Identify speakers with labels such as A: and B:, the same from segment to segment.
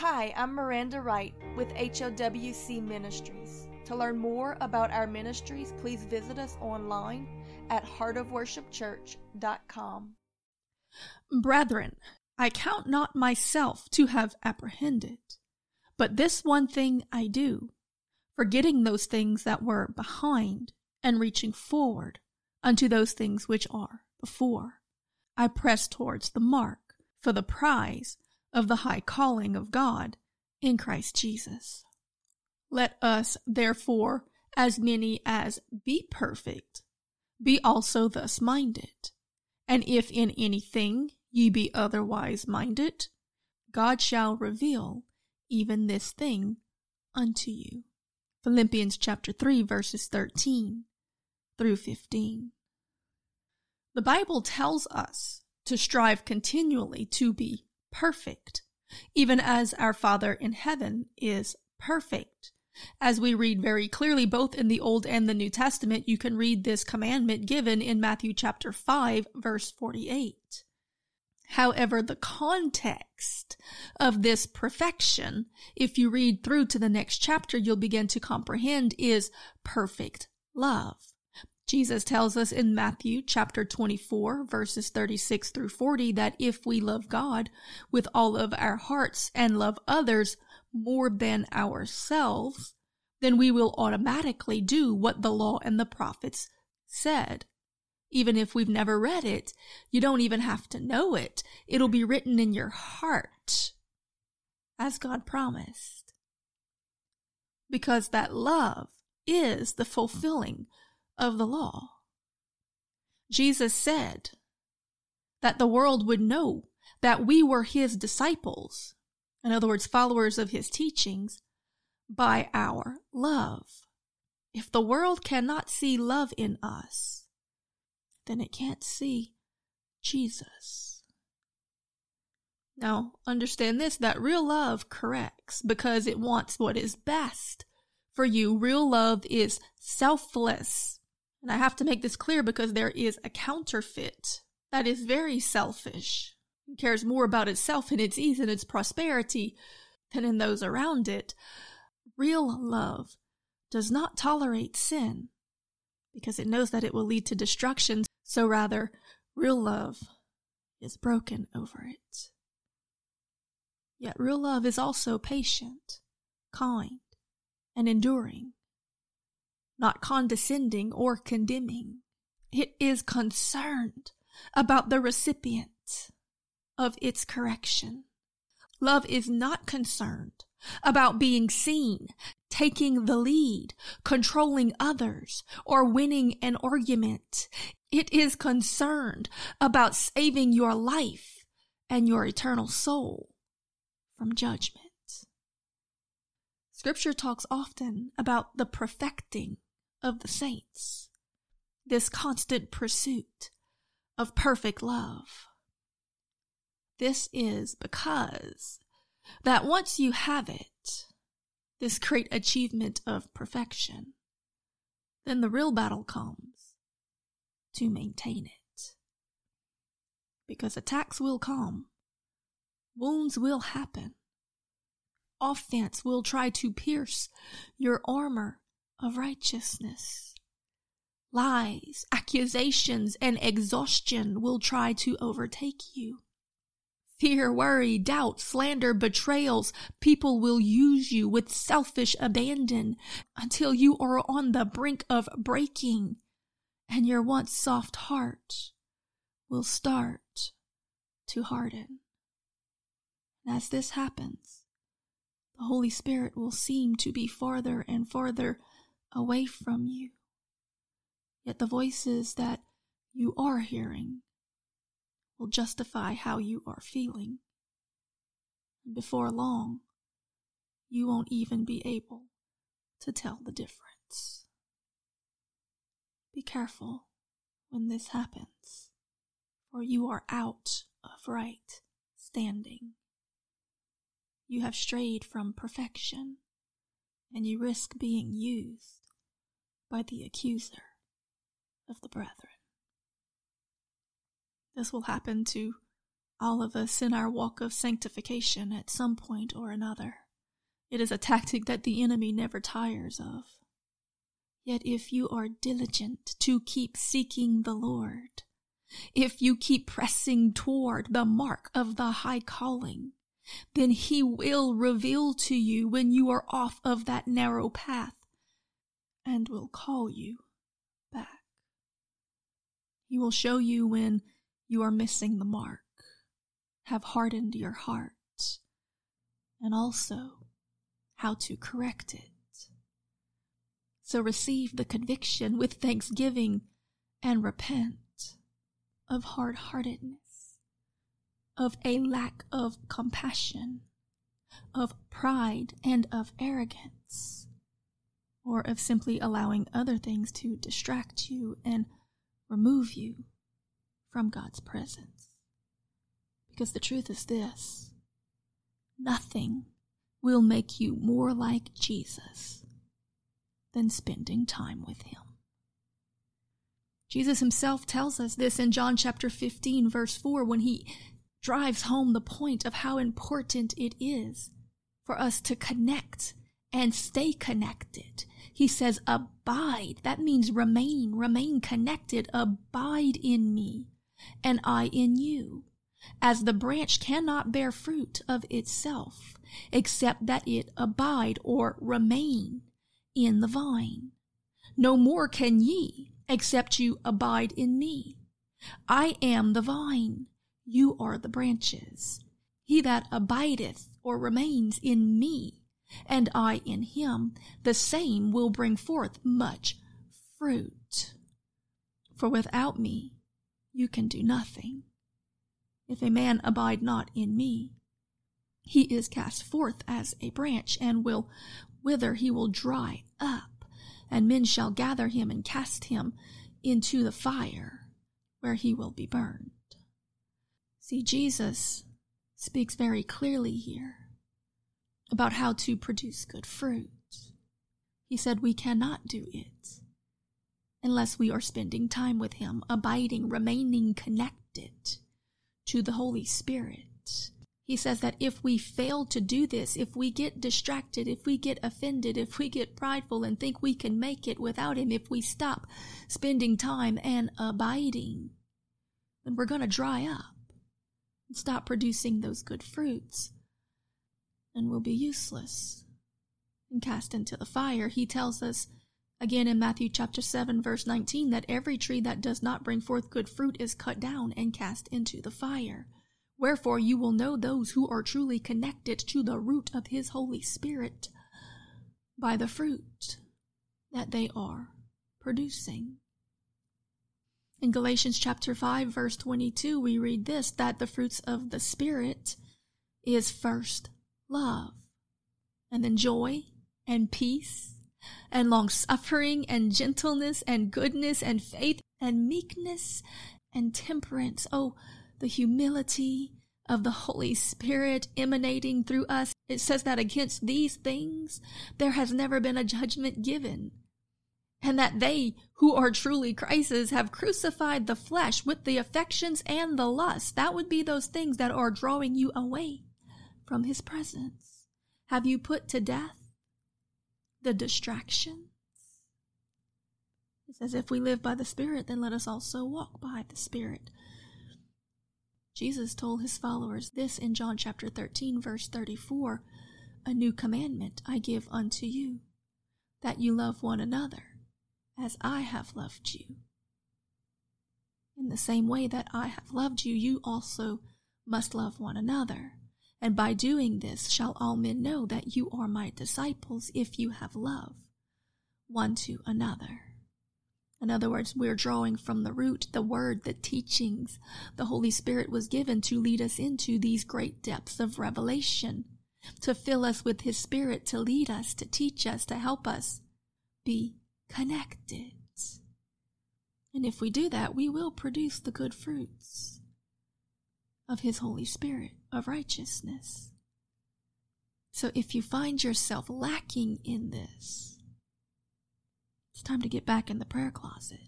A: Hi, I'm Miranda Wright with HOWC Ministries. To learn more about our ministries, please visit us online at heartofworshipchurch.com.
B: Brethren, I count not myself to have apprehended, but this one thing I do, forgetting those things that were behind and reaching forward unto those things which are before. I press towards the mark for the prize of the high calling of God in Christ Jesus. Let us, therefore, as many as be perfect, be also thus minded. And if in anything ye be otherwise minded, God shall reveal even this thing unto you. Philippians chapter 3 verses 13 through 15. The Bible tells us to strive continually to be perfect, even as our Father in heaven is perfect. As we read very clearly both in the Old and the New Testament, you can read this commandment given in Matthew chapter 5 verse 48. However, the context of this perfection, if you read through to the next chapter, you'll begin to comprehend is perfect love. Jesus tells us in Matthew chapter 24 verses 36 through 40 that if we love God with all of our hearts and love others more than ourselves, then we will automatically do what the law and the prophets said. Even if we've never read it, you don't even have to know it. It'll be written in your heart as God promised. Because that love is the fulfilling of the law. Jesus said that the world would know that we were his disciples, in other words, followers of his teachings, by our love. If the world cannot see love in us, then it can't see Jesus. Now, understand this that real love corrects because it wants what is best for you. Real love is selfless. And I have to make this clear because there is a counterfeit that is very selfish, it cares more about itself and its ease and its prosperity than in those around it. Real love does not tolerate sin because it knows that it will lead to destruction. So rather, real love is broken over it. Yet real love is also patient, kind, and enduring not condescending or condemning. It is concerned about the recipient of its correction. Love is not concerned about being seen, taking the lead, controlling others, or winning an argument. It is concerned about saving your life and your eternal soul from judgment. Scripture talks often about the perfecting of the saints, this constant pursuit of perfect love. This is because that once you have it, this great achievement of perfection, then the real battle comes to maintain it. Because attacks will come, wounds will happen, offense will try to pierce your armor of righteousness. Lies, accusations, and exhaustion will try to overtake you. Fear, worry, doubt, slander, betrayals, people will use you with selfish abandon until you are on the brink of breaking and your once soft heart will start to harden. And as this happens, the Holy Spirit will seem to be farther and farther away from you. Yet the voices that you are hearing will justify how you are feeling. And before long, you won't even be able to tell the difference. Be careful when this happens, for you are out of right standing. You have strayed from perfection, and you risk being used by the accuser of the brethren. This will happen to all of us in our walk of sanctification at some point or another. It is a tactic that the enemy never tires of. Yet if you are diligent to keep seeking the Lord, if you keep pressing toward the mark of the high calling, then he will reveal to you when you are off of that narrow path and will call you back. He will show you when you are missing the mark, have hardened your heart, and also how to correct it. So receive the conviction with thanksgiving and repent of hard heartedness, of a lack of compassion, of pride and of arrogance, or of simply allowing other things to distract you and remove you from God's presence. Because the truth is this nothing will make you more like Jesus than spending time with Him. Jesus himself tells us this in John chapter 15, verse 4, when he drives home the point of how important it is for us to connect and stay connected. He says, Abide. That means remain, remain connected. Abide in me, and I in you. As the branch cannot bear fruit of itself, except that it abide or remain in the vine. No more can ye except you abide in me. I am the vine, you are the branches. He that abideth or remains in me, and I in him, the same will bring forth much fruit. For without me you can do nothing. If a man abide not in me, he is cast forth as a branch and will wither, he will dry up and men shall gather him and cast him into the fire, where he will be burned. See, Jesus speaks very clearly here about how to produce good fruit. He said we cannot do it unless we are spending time with Him, abiding, remaining connected to the Holy Spirit, he says that if we fail to do this, if we get distracted, if we get offended, if we get prideful and think we can make it without Him, if we stop spending time and abiding, then we're going to dry up and stop producing those good fruits and will be useless and cast into the fire. He tells us again in Matthew chapter 7 verse 19 that every tree that does not bring forth good fruit is cut down and cast into the fire. Wherefore you will know those who are truly connected to the root of his Holy Spirit by the fruit that they are producing. In Galatians chapter 5 verse 22 we read this that the fruits of the spirit is first love and then joy and peace and long suffering and gentleness and goodness and faith and meekness and temperance. Oh, the humility of the Holy Spirit emanating through us. It says that against these things there has never been a judgment given. And that they who are truly Christ's have crucified the flesh with the affections and the lusts. That would be those things that are drawing you away from his presence. Have you put to death the distractions? It says, if we live by the Spirit, then let us also walk by the Spirit. Jesus told his followers this in John chapter 13, verse 34 A new commandment I give unto you, that you love one another as I have loved you. In the same way that I have loved you, you also must love one another. And by doing this shall all men know that you are my disciples if you have love one to another. In other words, we're drawing from the root, the word, the teachings the Holy Spirit was given to lead us into these great depths of revelation, to fill us with His Spirit, to lead us, to teach us, to help us be connected. And if we do that, we will produce the good fruits of His Holy Spirit of righteousness. So if you find yourself lacking in this, it's time to get back in the prayer closet.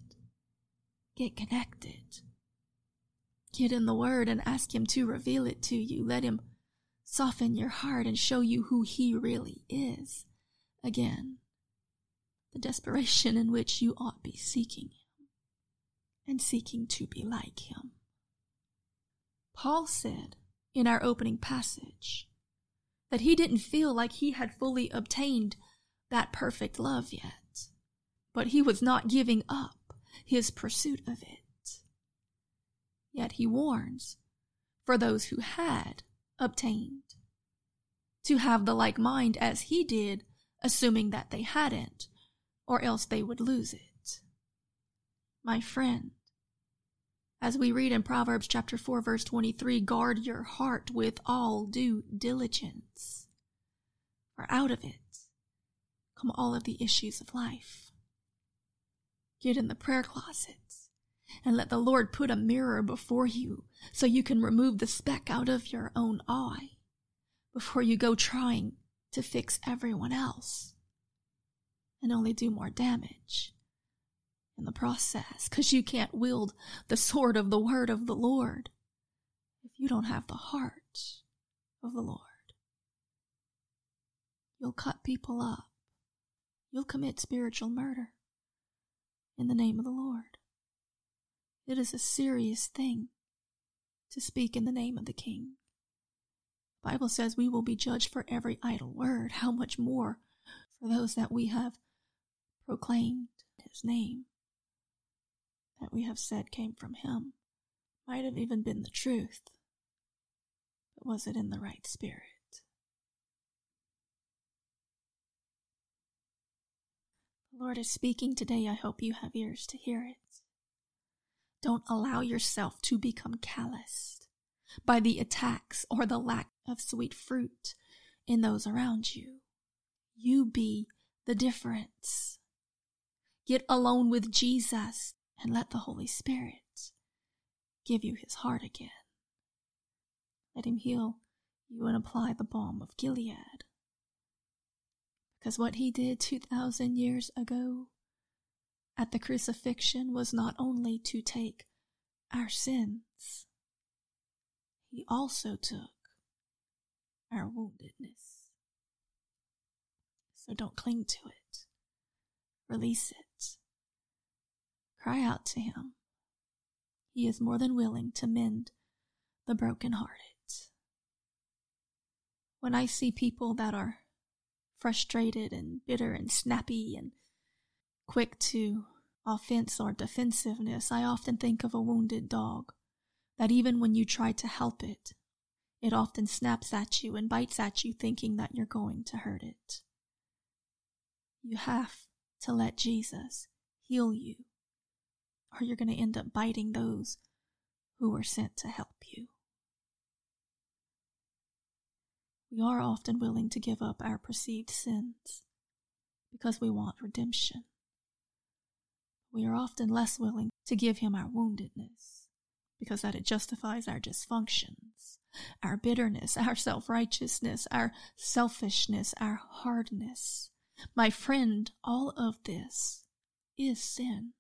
B: Get connected. Get in the Word and ask Him to reveal it to you. Let Him soften your heart and show you who He really is. Again, the desperation in which you ought be seeking Him and seeking to be like Him. Paul said in our opening passage that he didn't feel like he had fully obtained that perfect love yet, but he was not giving up his pursuit of it. Yet he warns for those who had obtained to have the like mind as he did, assuming that they hadn't, or else they would lose it. My friend, as we read in Proverbs chapter 4 verse 23, guard your heart with all due diligence. For out of it come all of the issues of life. Get in the prayer closet and let the Lord put a mirror before you so you can remove the speck out of your own eye before you go trying to fix everyone else and only do more damage in the process because you can't wield the sword of the word of the Lord if you don't have the heart of the Lord. You'll cut people up. You'll commit spiritual murder in the name of the Lord. It is a serious thing to speak in the name of the King. The Bible says we will be judged for every idle word. How much more for those that we have proclaimed his name? That we have said came from him might have even been the truth, but was it in the right spirit? The Lord is speaking today. I hope you have ears to hear it. Don't allow yourself to become calloused by the attacks or the lack of sweet fruit in those around you. You be the difference. Get alone with Jesus and let the Holy Spirit give you his heart again. Let him heal you and apply the balm of Gilead. Because what he did 2,000 years ago at the crucifixion was not only to take our sins, he also took our woundedness. So don't cling to it. Release it. Cry out to him. He is more than willing to mend the brokenhearted. When I see people that are frustrated and bitter and snappy and quick to offense or defensiveness, I often think of a wounded dog that even when you try to help it, it often snaps at you and bites at you thinking that you're going to hurt it. You have to let Jesus heal you or you're going to end up biting those who were sent to help you. We are often willing to give up our perceived sins because we want redemption. We are often less willing to give Him our woundedness because that it justifies our dysfunctions, our bitterness, our self righteousness, our selfishness, our hardness. My friend, all of this is sin.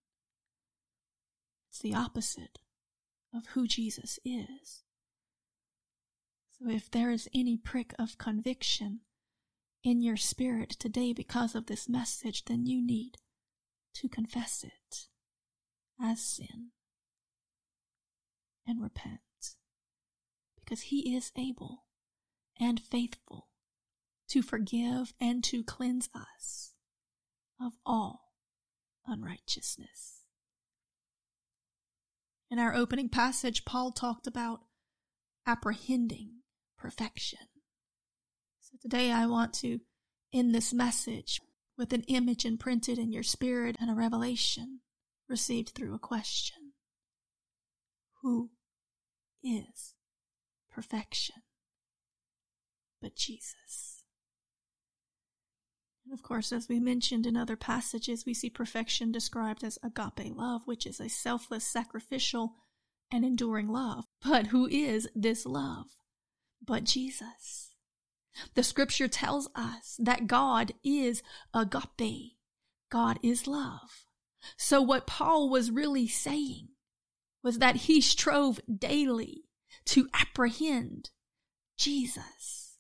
B: It's the opposite of who Jesus is. So if there is any prick of conviction in your spirit today because of this message, then you need to confess it as sin and repent because he is able and faithful to forgive and to cleanse us of all unrighteousness. In our opening passage, Paul talked about apprehending perfection. So today I want to end this message with an image imprinted in your spirit and a revelation received through a question. Who is perfection but Jesus? Of course, as we mentioned in other passages, we see perfection described as agape love, which is a selfless, sacrificial, and enduring love. But who is this love? But Jesus. The scripture tells us that God is agape. God is love. So what Paul was really saying was that he strove daily to apprehend Jesus,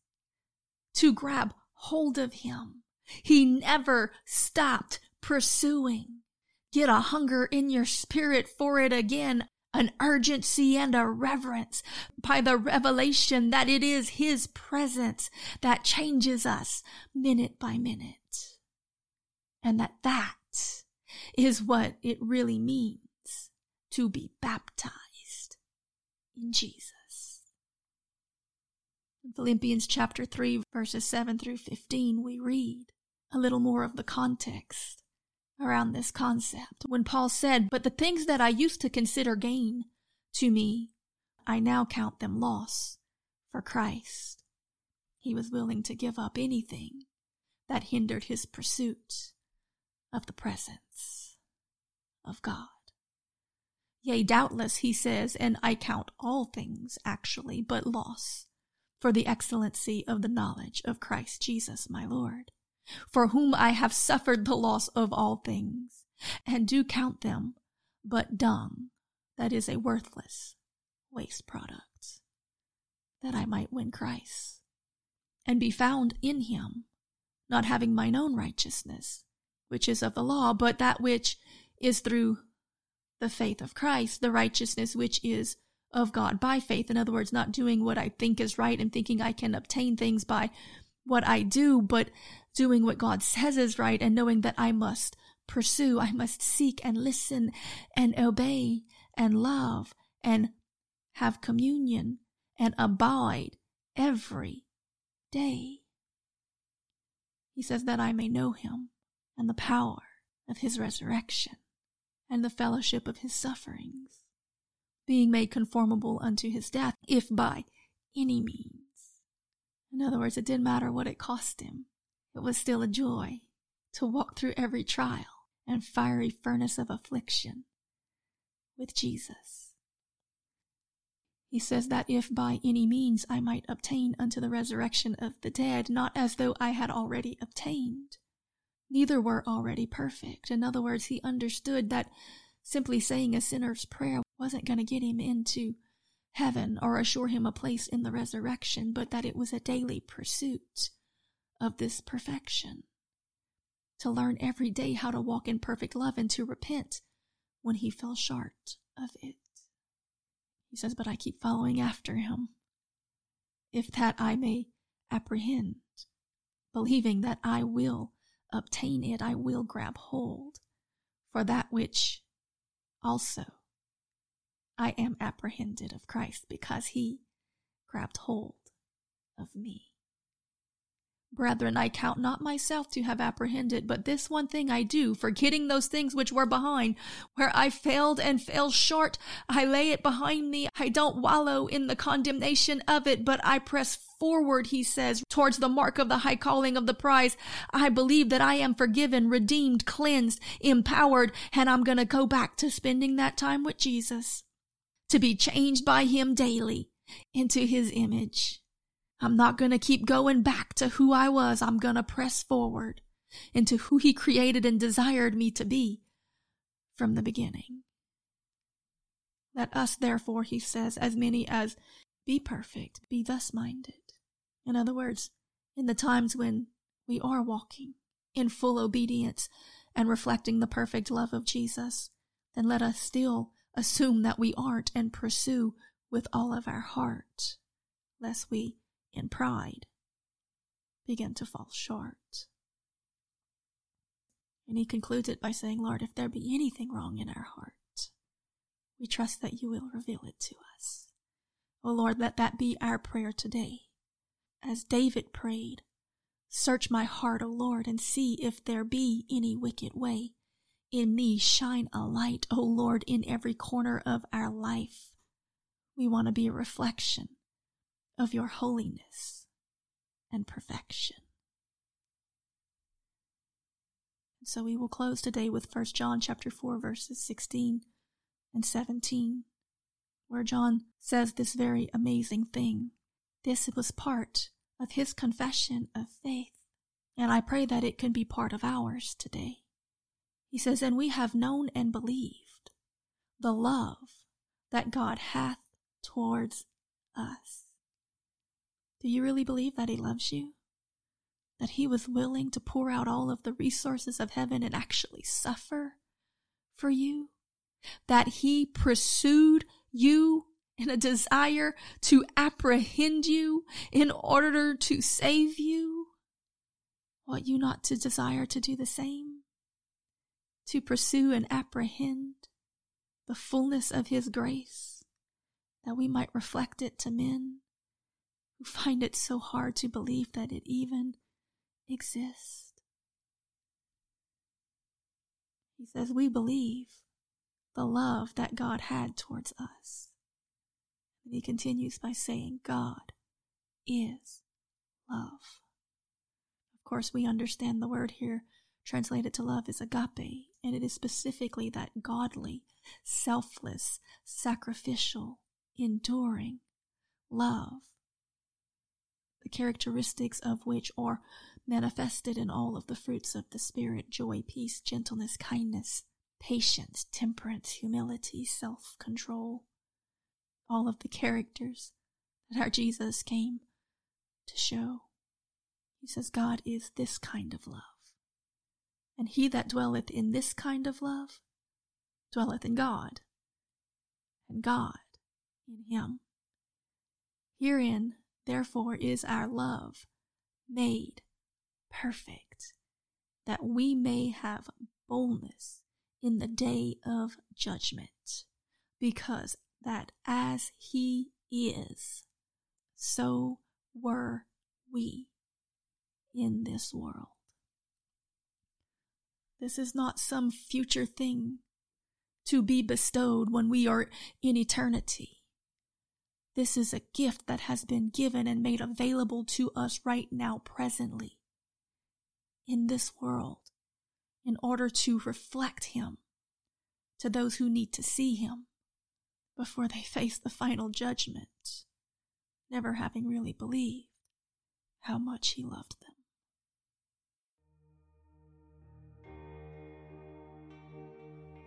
B: to grab hold of him. He never stopped pursuing. Get a hunger in your spirit for it again, an urgency and a reverence by the revelation that it is His presence that changes us minute by minute. And that that is what it really means to be baptized in Jesus. In Philippians chapter 3, verses 7 through 15, we read a little more of the context around this concept when Paul said, But the things that I used to consider gain to me, I now count them loss for Christ. He was willing to give up anything that hindered his pursuit of the presence of God. Yea, doubtless, he says, and I count all things actually but loss for the excellency of the knowledge of Christ Jesus my Lord for whom I have suffered the loss of all things, and do count them but dung, that is a worthless waste product, that I might win Christ, and be found in him, not having mine own righteousness, which is of the law, but that which is through the faith of Christ, the righteousness which is of God by faith. In other words, not doing what I think is right and thinking I can obtain things by what I do, but doing what God says is right and knowing that I must pursue, I must seek and listen and obey and love and have communion and abide every day. He says that I may know him and the power of his resurrection and the fellowship of his sufferings, being made conformable unto his death, if by any means in other words, it didn't matter what it cost him. It was still a joy to walk through every trial and fiery furnace of affliction with Jesus. He says that if by any means I might obtain unto the resurrection of the dead, not as though I had already obtained, neither were already perfect. In other words, he understood that simply saying a sinner's prayer wasn't going to get him into heaven or assure him a place in the resurrection, but that it was a daily pursuit of this perfection. To learn every day how to walk in perfect love and to repent when he fell short of it. He says, But I keep following after him, if that I may apprehend, believing that I will obtain it, I will grab hold for that which also I am apprehended of Christ because he grabbed hold of me. Brethren, I count not myself to have apprehended, but this one thing I do, forgetting those things which were behind, where I failed and fell short, I lay it behind me. I don't wallow in the condemnation of it, but I press forward, he says, towards the mark of the high calling of the prize. I believe that I am forgiven, redeemed, cleansed, empowered, and I'm going to go back to spending that time with Jesus to be changed by Him daily into His image. I'm not going to keep going back to who I was. I'm going to press forward into who He created and desired me to be from the beginning. Let us, therefore, he says, as many as be perfect, be thus minded. In other words, in the times when we are walking in full obedience and reflecting the perfect love of Jesus, then let us still assume that we aren't and pursue with all of our heart, lest we, in pride, begin to fall short. And he concludes it by saying, Lord, if there be anything wrong in our heart, we trust that you will reveal it to us. Oh Lord, let that be our prayer today. As David prayed, Search my heart, O Lord, and see if there be any wicked way in me shine a light, O Lord, in every corner of our life. We want to be a reflection of your holiness and perfection. So we will close today with 1 John chapter 4 verses 16 and 17 where John says this very amazing thing. This was part of his confession of faith, and I pray that it can be part of ours today. He says, And we have known and believed the love that God hath towards us. Do you really believe that He loves you? That He was willing to pour out all of the resources of heaven and actually suffer for you? That He pursued you in a desire to apprehend you in order to save you? Ought you not to desire to do the same? To pursue and apprehend the fullness of His grace, that we might reflect it to men who find it so hard to believe that it even exists. He says, We believe the love that God had towards us. And he continues by saying, God is love. Of course, we understand the word here translated to love is agape, and it is specifically that godly, selfless, sacrificial, enduring love, the characteristics of which are manifested in all of the fruits of the Spirit joy, peace, gentleness, kindness, patience, temperance, humility, self control. All of the characters that our Jesus came to show. He says, God is this kind of love. And he that dwelleth in this kind of love dwelleth in God, and God in him. Herein, therefore, is our love made perfect, that we may have boldness in the day of judgment, because that as he is, so were we in this world. This is not some future thing to be bestowed when we are in eternity. This is a gift that has been given and made available to us right now, presently, in this world, in order to reflect Him to those who need to see Him before they face the final judgment, never having really believed how much He loved them.